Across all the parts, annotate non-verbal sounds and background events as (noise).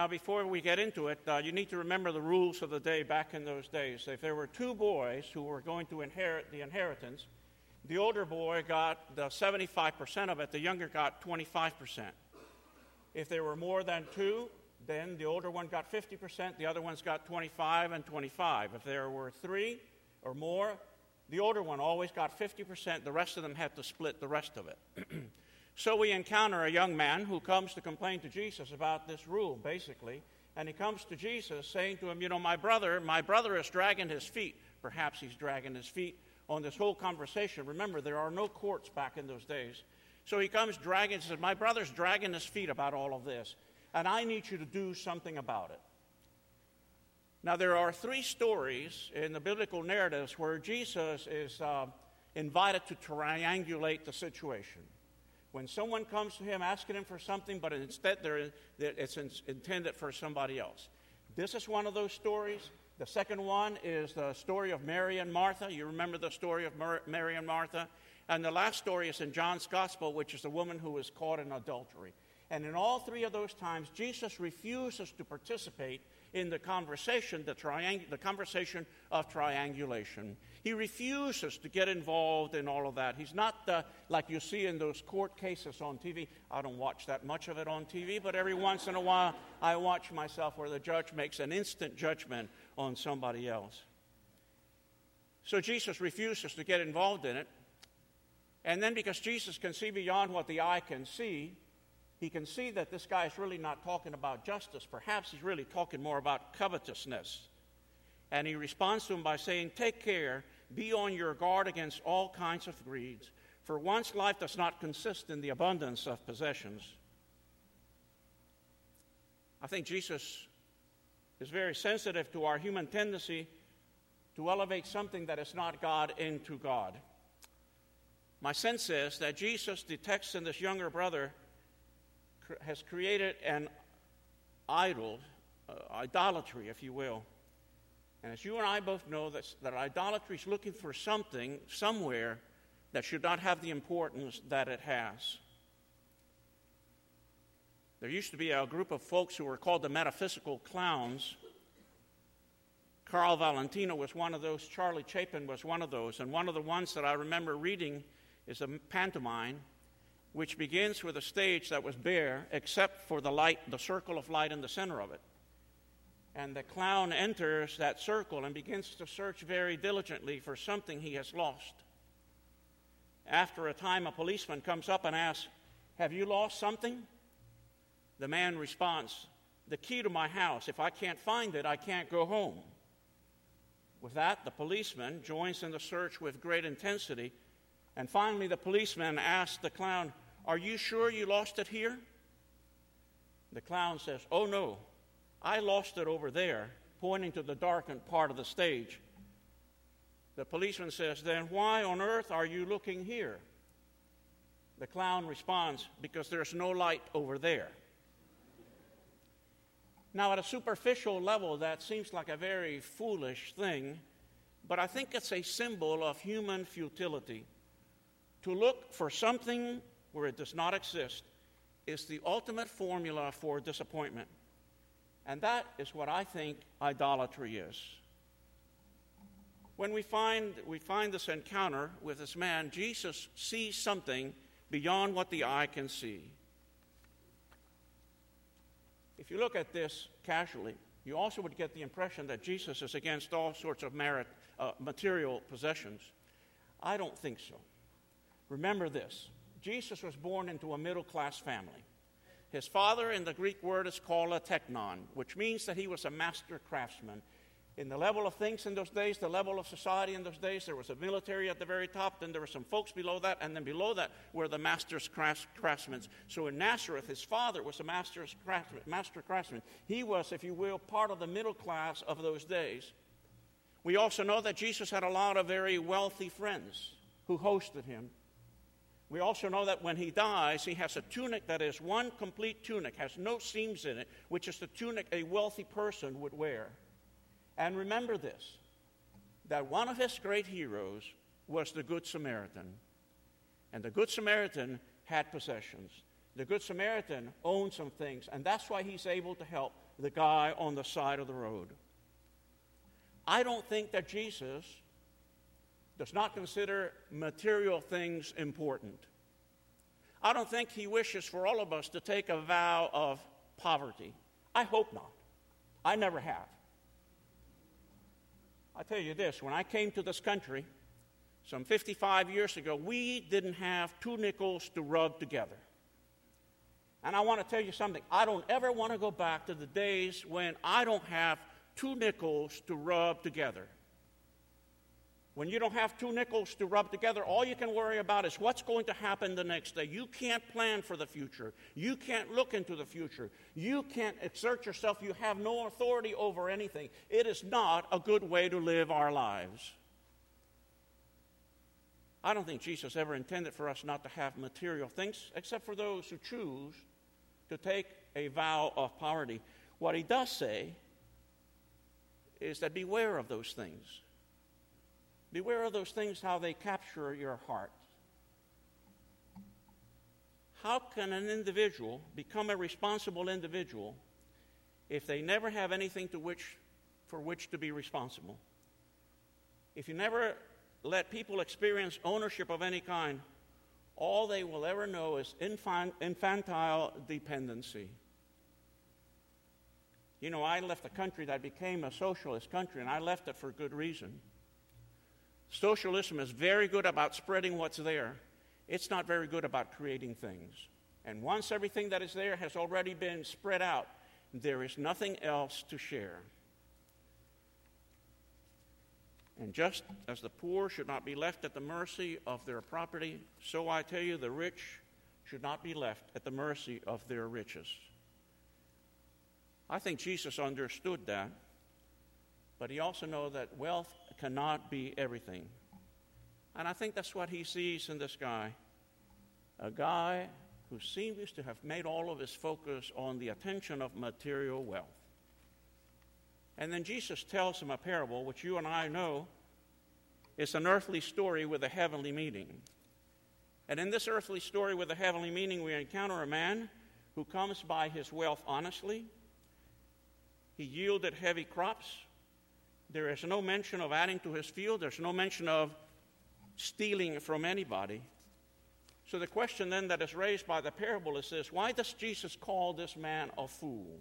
Now, before we get into it, uh, you need to remember the rules of the day back in those days. If there were two boys who were going to inherit the inheritance, the older boy got the 75% of it, the younger got 25%. If there were more than two, then the older one got 50%, the other one's got 25 and 25. If there were three or more, the older one always got 50%, the rest of them had to split the rest of it. (clears throat) so we encounter a young man who comes to complain to Jesus about this rule, basically. And he comes to Jesus saying to him, You know, my brother, my brother is dragging his feet. Perhaps he's dragging his feet on this whole conversation. Remember, there are no courts back in those days. So he comes dragging, says, My brother's dragging his feet about all of this, and I need you to do something about it. Now, there are three stories in the biblical narratives where Jesus is uh, invited to triangulate the situation. When someone comes to him asking him for something, but instead it's intended for somebody else. This is one of those stories. The second one is the story of Mary and Martha. You remember the story of Mary and Martha? And the last story is in John's Gospel, which is the woman who was caught in adultery. And in all three of those times, Jesus refuses to participate in the conversation, the, triang- the conversation of triangulation. He refuses to get involved in all of that. He's not the, like you see in those court cases on TV. I don't watch that much of it on TV, but every once in a while I watch myself where the judge makes an instant judgment on somebody else. So Jesus refuses to get involved in it. And then, because Jesus can see beyond what the eye can see, he can see that this guy is really not talking about justice. Perhaps he's really talking more about covetousness. And he responds to him by saying, Take care, be on your guard against all kinds of greeds, for one's life does not consist in the abundance of possessions. I think Jesus is very sensitive to our human tendency to elevate something that is not God into God. My sense is that Jesus detects in this younger brother has created an idol, uh, idolatry, if you will. And as you and I both know, that, that idolatry is looking for something somewhere that should not have the importance that it has. There used to be a group of folks who were called the metaphysical clowns. Carl Valentino was one of those, Charlie Chaplin was one of those, and one of the ones that I remember reading is a pantomime which begins with a stage that was bare except for the light, the circle of light in the center of it. And the clown enters that circle and begins to search very diligently for something he has lost. After a time, a policeman comes up and asks, Have you lost something? The man responds, The key to my house. If I can't find it, I can't go home. With that, the policeman joins in the search with great intensity. And finally, the policeman asks the clown, Are you sure you lost it here? The clown says, Oh no, I lost it over there, pointing to the darkened part of the stage. The policeman says, Then why on earth are you looking here? The clown responds, Because there's no light over there. Now, at a superficial level, that seems like a very foolish thing, but I think it's a symbol of human futility. To look for something where it does not exist is the ultimate formula for disappointment. And that is what I think idolatry is. When we find, we find this encounter with this man, Jesus sees something beyond what the eye can see. If you look at this casually, you also would get the impression that Jesus is against all sorts of merit, uh, material possessions. I don't think so. Remember this Jesus was born into a middle class family. His father, in the Greek word, is called a technon, which means that he was a master craftsman. In the level of things in those days, the level of society in those days, there was a military at the very top, then there were some folks below that, and then below that were the master's craftsmen. So in Nazareth, his father was a master's craftsman, master craftsman. He was, if you will, part of the middle class of those days. We also know that Jesus had a lot of very wealthy friends who hosted him we also know that when he dies, he has a tunic that is one complete tunic, has no seams in it, which is the tunic a wealthy person would wear. And remember this that one of his great heroes was the Good Samaritan. And the Good Samaritan had possessions. The Good Samaritan owned some things, and that's why he's able to help the guy on the side of the road. I don't think that Jesus does not consider material things important. I don't think he wishes for all of us to take a vow of poverty. I hope not. I never have. I tell you this when I came to this country some 55 years ago, we didn't have two nickels to rub together. And I want to tell you something. I don't ever want to go back to the days when I don't have two nickels to rub together. When you don't have two nickels to rub together, all you can worry about is what's going to happen the next day. You can't plan for the future. You can't look into the future. You can't exert yourself. You have no authority over anything. It is not a good way to live our lives. I don't think Jesus ever intended for us not to have material things, except for those who choose to take a vow of poverty. What he does say is that beware of those things. Beware of those things, how they capture your heart. How can an individual become a responsible individual if they never have anything to which, for which to be responsible? If you never let people experience ownership of any kind, all they will ever know is infantile dependency. You know, I left a country that became a socialist country, and I left it for good reason. Socialism is very good about spreading what's there, it's not very good about creating things. And once everything that is there has already been spread out, there is nothing else to share. And just as the poor should not be left at the mercy of their property, so I tell you, the rich should not be left at the mercy of their riches. I think Jesus understood that, but he also knew that wealth cannot be everything. And I think that's what he sees in this guy a guy who seems to have made all of his focus on the attention of material wealth. And then Jesus tells him a parable, which you and I know is an earthly story with a heavenly meaning. And in this earthly story with a heavenly meaning, we encounter a man who comes by his wealth honestly. He yielded heavy crops. There is no mention of adding to his field, there's no mention of stealing from anybody. So the question then that is raised by the parable is this why does Jesus call this man a fool?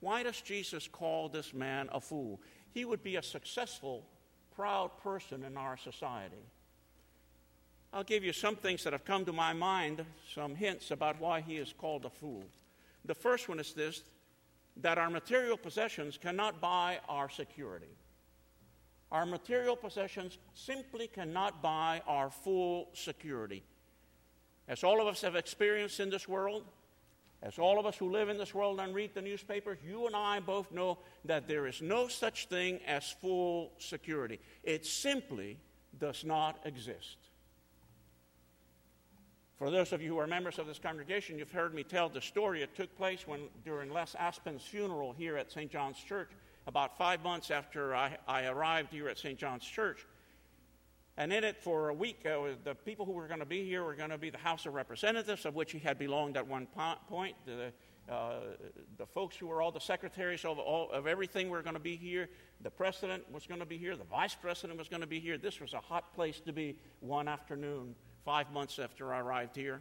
Why does Jesus call this man a fool? He would be a successful, proud person in our society. I'll give you some things that have come to my mind, some hints about why he is called a fool. The first one is this that our material possessions cannot buy our security. Our material possessions simply cannot buy our full security. As all of us have experienced in this world, as all of us who live in this world and read the newspapers, you and I both know that there is no such thing as full security. It simply does not exist. For those of you who are members of this congregation, you've heard me tell the story. It took place when, during Les Aspin's funeral here at St. John's Church, about five months after I, I arrived here at St. John's Church. And in it, for a week, uh, the people who were going to be here were going to be the House of Representatives, of which he had belonged at one point. The, uh, the folks who were all the secretaries of, all, of everything were going to be here. The president was going to be here. The vice president was going to be here. This was a hot place to be one afternoon, five months after I arrived here.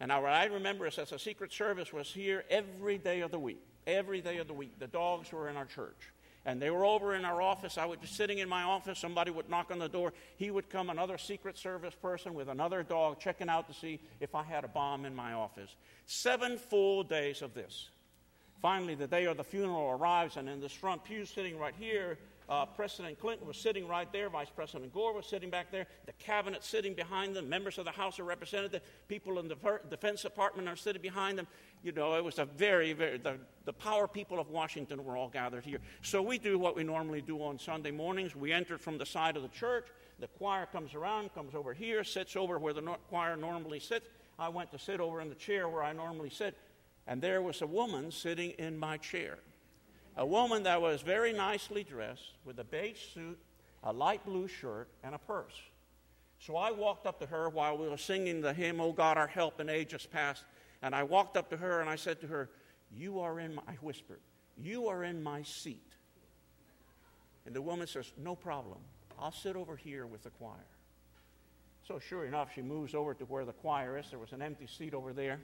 And what I remember is that the Secret Service was here every day of the week. Every day of the week. The dogs were in our church and they were over in our office. I was just sitting in my office. Somebody would knock on the door. He would come, another Secret Service person with another dog, checking out to see if I had a bomb in my office. Seven full days of this. Finally, the day of the funeral arrives, and in this front pew, sitting right here, uh, President Clinton was sitting right there. Vice President Gore was sitting back there. The cabinet sitting behind them. Members of the House of Representatives, people in the Defense Department are sitting behind them. You know, it was a very, very, the, the power people of Washington were all gathered here. So we do what we normally do on Sunday mornings. We enter from the side of the church. The choir comes around, comes over here, sits over where the no- choir normally sits. I went to sit over in the chair where I normally sit, and there was a woman sitting in my chair a woman that was very nicely dressed with a beige suit, a light blue shirt, and a purse. So I walked up to her while we were singing the hymn, Oh God, our help in ages past. And I walked up to her and I said to her, You are in my, I whispered, You are in my seat. And the woman says, No problem. I'll sit over here with the choir. So, sure enough, she moves over to where the choir is. There was an empty seat over there.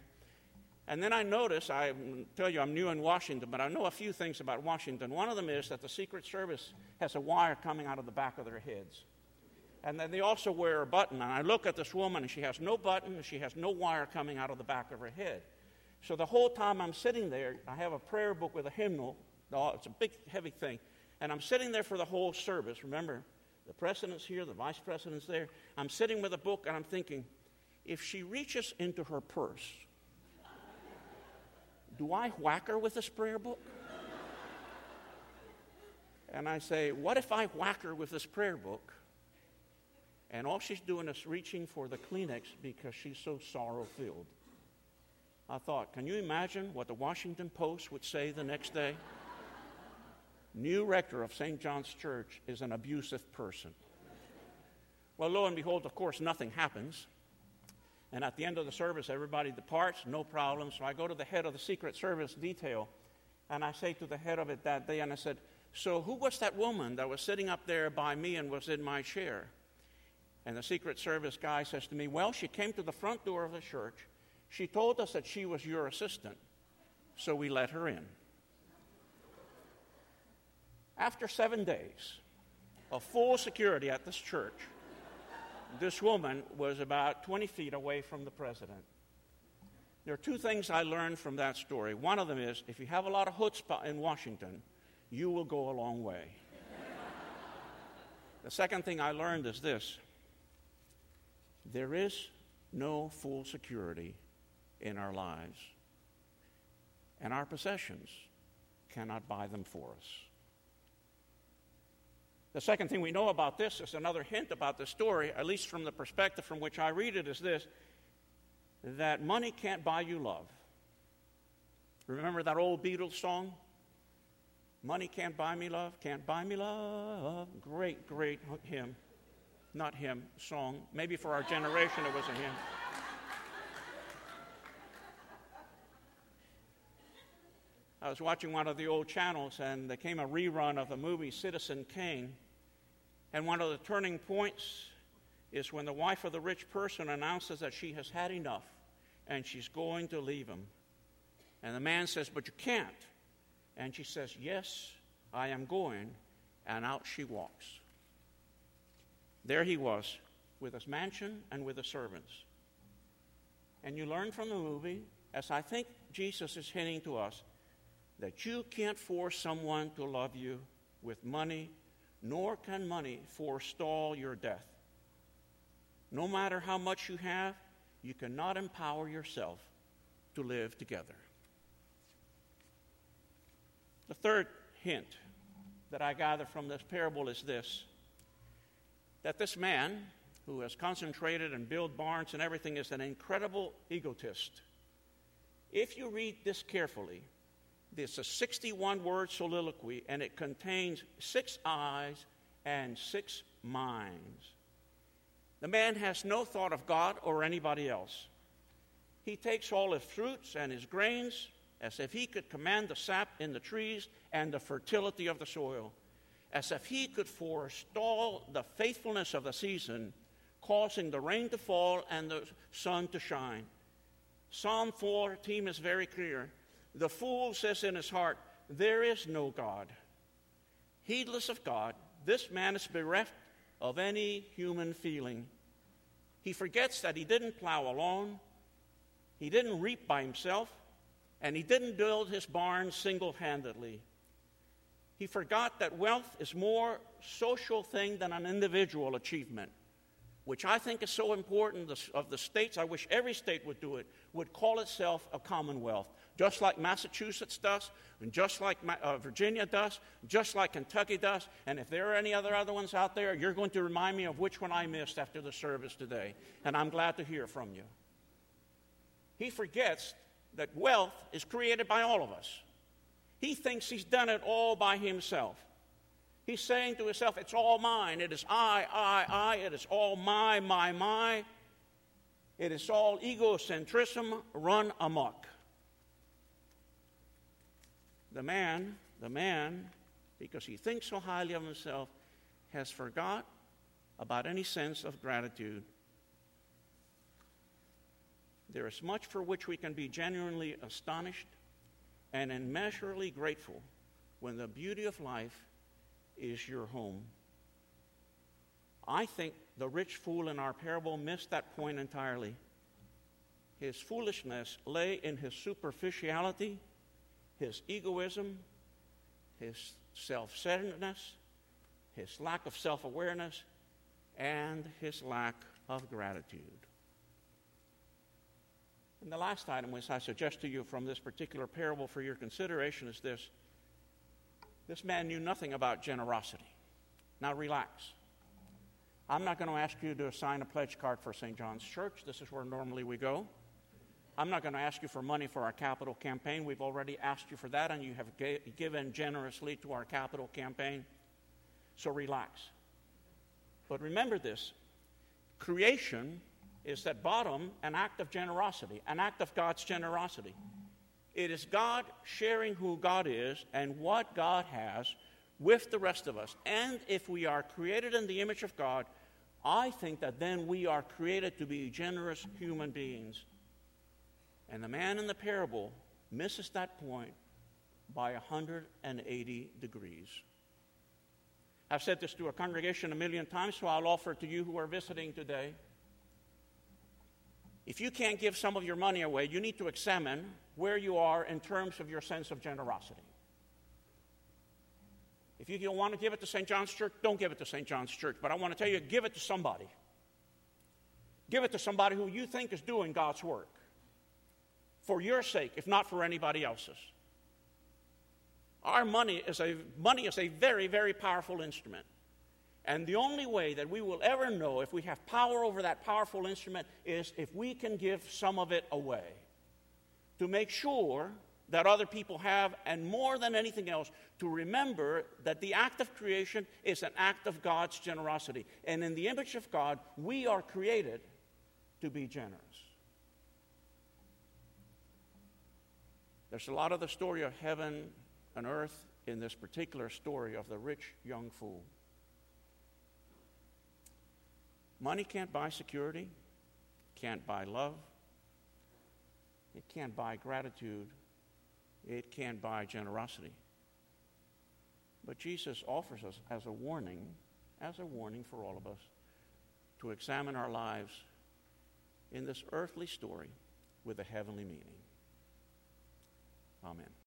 And then I notice, I tell you, I'm new in Washington, but I know a few things about Washington. One of them is that the Secret Service has a wire coming out of the back of their heads. And then they also wear a button. And I look at this woman, and she has no button, and she has no wire coming out of the back of her head. So the whole time I'm sitting there, I have a prayer book with a hymnal. Oh, it's a big, heavy thing. And I'm sitting there for the whole service. Remember, the president's here, the vice president's there. I'm sitting with a book, and I'm thinking, if she reaches into her purse, do I whack her with this prayer book? and I say, What if I whack her with this prayer book? And all she's doing is reaching for the Kleenex because she's so sorrow filled. I thought, can you imagine what the Washington Post would say the next day? New rector of St. John's Church is an abusive person. Well, lo and behold, of course, nothing happens. And at the end of the service, everybody departs, no problem. So I go to the head of the Secret Service detail, and I say to the head of it that day, and I said, So who was that woman that was sitting up there by me and was in my chair? And the Secret Service guy says to me, Well, she came to the front door of the church. She told us that she was your assistant, so we let her in. After seven days of full security at this church, this woman was about 20 feet away from the president. There are two things I learned from that story. One of them is if you have a lot of chutzpah in Washington, you will go a long way. the second thing I learned is this there is no full security in our lives, and our possessions cannot buy them for us. The second thing we know about this is another hint about the story, at least from the perspective from which I read it, is this that money can't buy you love. Remember that old Beatles song? Money can't buy me love, can't buy me love. Great, great hymn. Not hymn, song. Maybe for our generation it was a hymn. I was watching one of the old channels and there came a rerun of the movie Citizen Kane. And one of the turning points is when the wife of the rich person announces that she has had enough and she's going to leave him. And the man says, But you can't. And she says, Yes, I am going. And out she walks. There he was with his mansion and with the servants. And you learn from the movie, as I think Jesus is hinting to us, that you can't force someone to love you with money, nor can money forestall your death. No matter how much you have, you cannot empower yourself to live together. The third hint that I gather from this parable is this that this man who has concentrated and built barns and everything is an incredible egotist. If you read this carefully, it's a 61 word soliloquy, and it contains six eyes and six minds. The man has no thought of God or anybody else. He takes all his fruits and his grains as if he could command the sap in the trees and the fertility of the soil, as if he could forestall the faithfulness of the season, causing the rain to fall and the sun to shine. Psalm 14 is very clear. The fool says in his heart, There is no God. Heedless of God, this man is bereft of any human feeling. He forgets that he didn't plow alone, he didn't reap by himself, and he didn't build his barn single handedly. He forgot that wealth is more social thing than an individual achievement, which I think is so important of the states. I wish every state would do it, would call itself a commonwealth just like Massachusetts does, and just like uh, Virginia does, just like Kentucky does. And if there are any other other ones out there, you're going to remind me of which one I missed after the service today. And I'm glad to hear from you. He forgets that wealth is created by all of us. He thinks he's done it all by himself. He's saying to himself, It's all mine. It is I, I, I. It is all my, my, my. It is all egocentrism run amok. the man, the man, because he thinks so highly of himself, has forgot about any sense of gratitude. There is much for which we can be genuinely astonished and immeasurably grateful when the beauty of life is your home. I think the rich fool in our parable missed that point entirely. His foolishness lay in his superficiality, his egoism, his self centeredness, his lack of self awareness, and his lack of gratitude. And the last item, which I suggest to you from this particular parable for your consideration, is this this man knew nothing about generosity. Now, relax. I'm not going to ask you to sign a pledge card for St. John's Church. This is where normally we go. I'm not going to ask you for money for our capital campaign. We've already asked you for that, and you have ga- given generously to our capital campaign. So relax. But remember this creation is at bottom an act of generosity, an act of God's generosity. It is God sharing who God is and what God has with the rest of us. And if we are created in the image of God, I think that then we are created to be generous human beings. And the man in the parable misses that point by 180 degrees. I've said this to a congregation a million times, so I'll offer it to you who are visiting today. If you can't give some of your money away, you need to examine where you are in terms of your sense of generosity. If you don't want to give it to St. John's Church, don't give it to St. John's Church. But I want to tell you, give it to somebody. Give it to somebody who you think is doing God's work for your sake, if not for anybody else's. Our money is a, money is a very, very powerful instrument. And the only way that we will ever know if we have power over that powerful instrument is if we can give some of it away to make sure that other people have, and more than anything else, to remember that the act of creation is an act of God's generosity. And in the image of God, we are created to be generous. There's a lot of the story of heaven and earth in this particular story of the rich young fool. Money can't buy security, can't buy love, it can't buy gratitude, it can't buy generosity. But Jesus offers us as a warning, as a warning for all of us, to examine our lives in this earthly story with a heavenly meaning. Amen.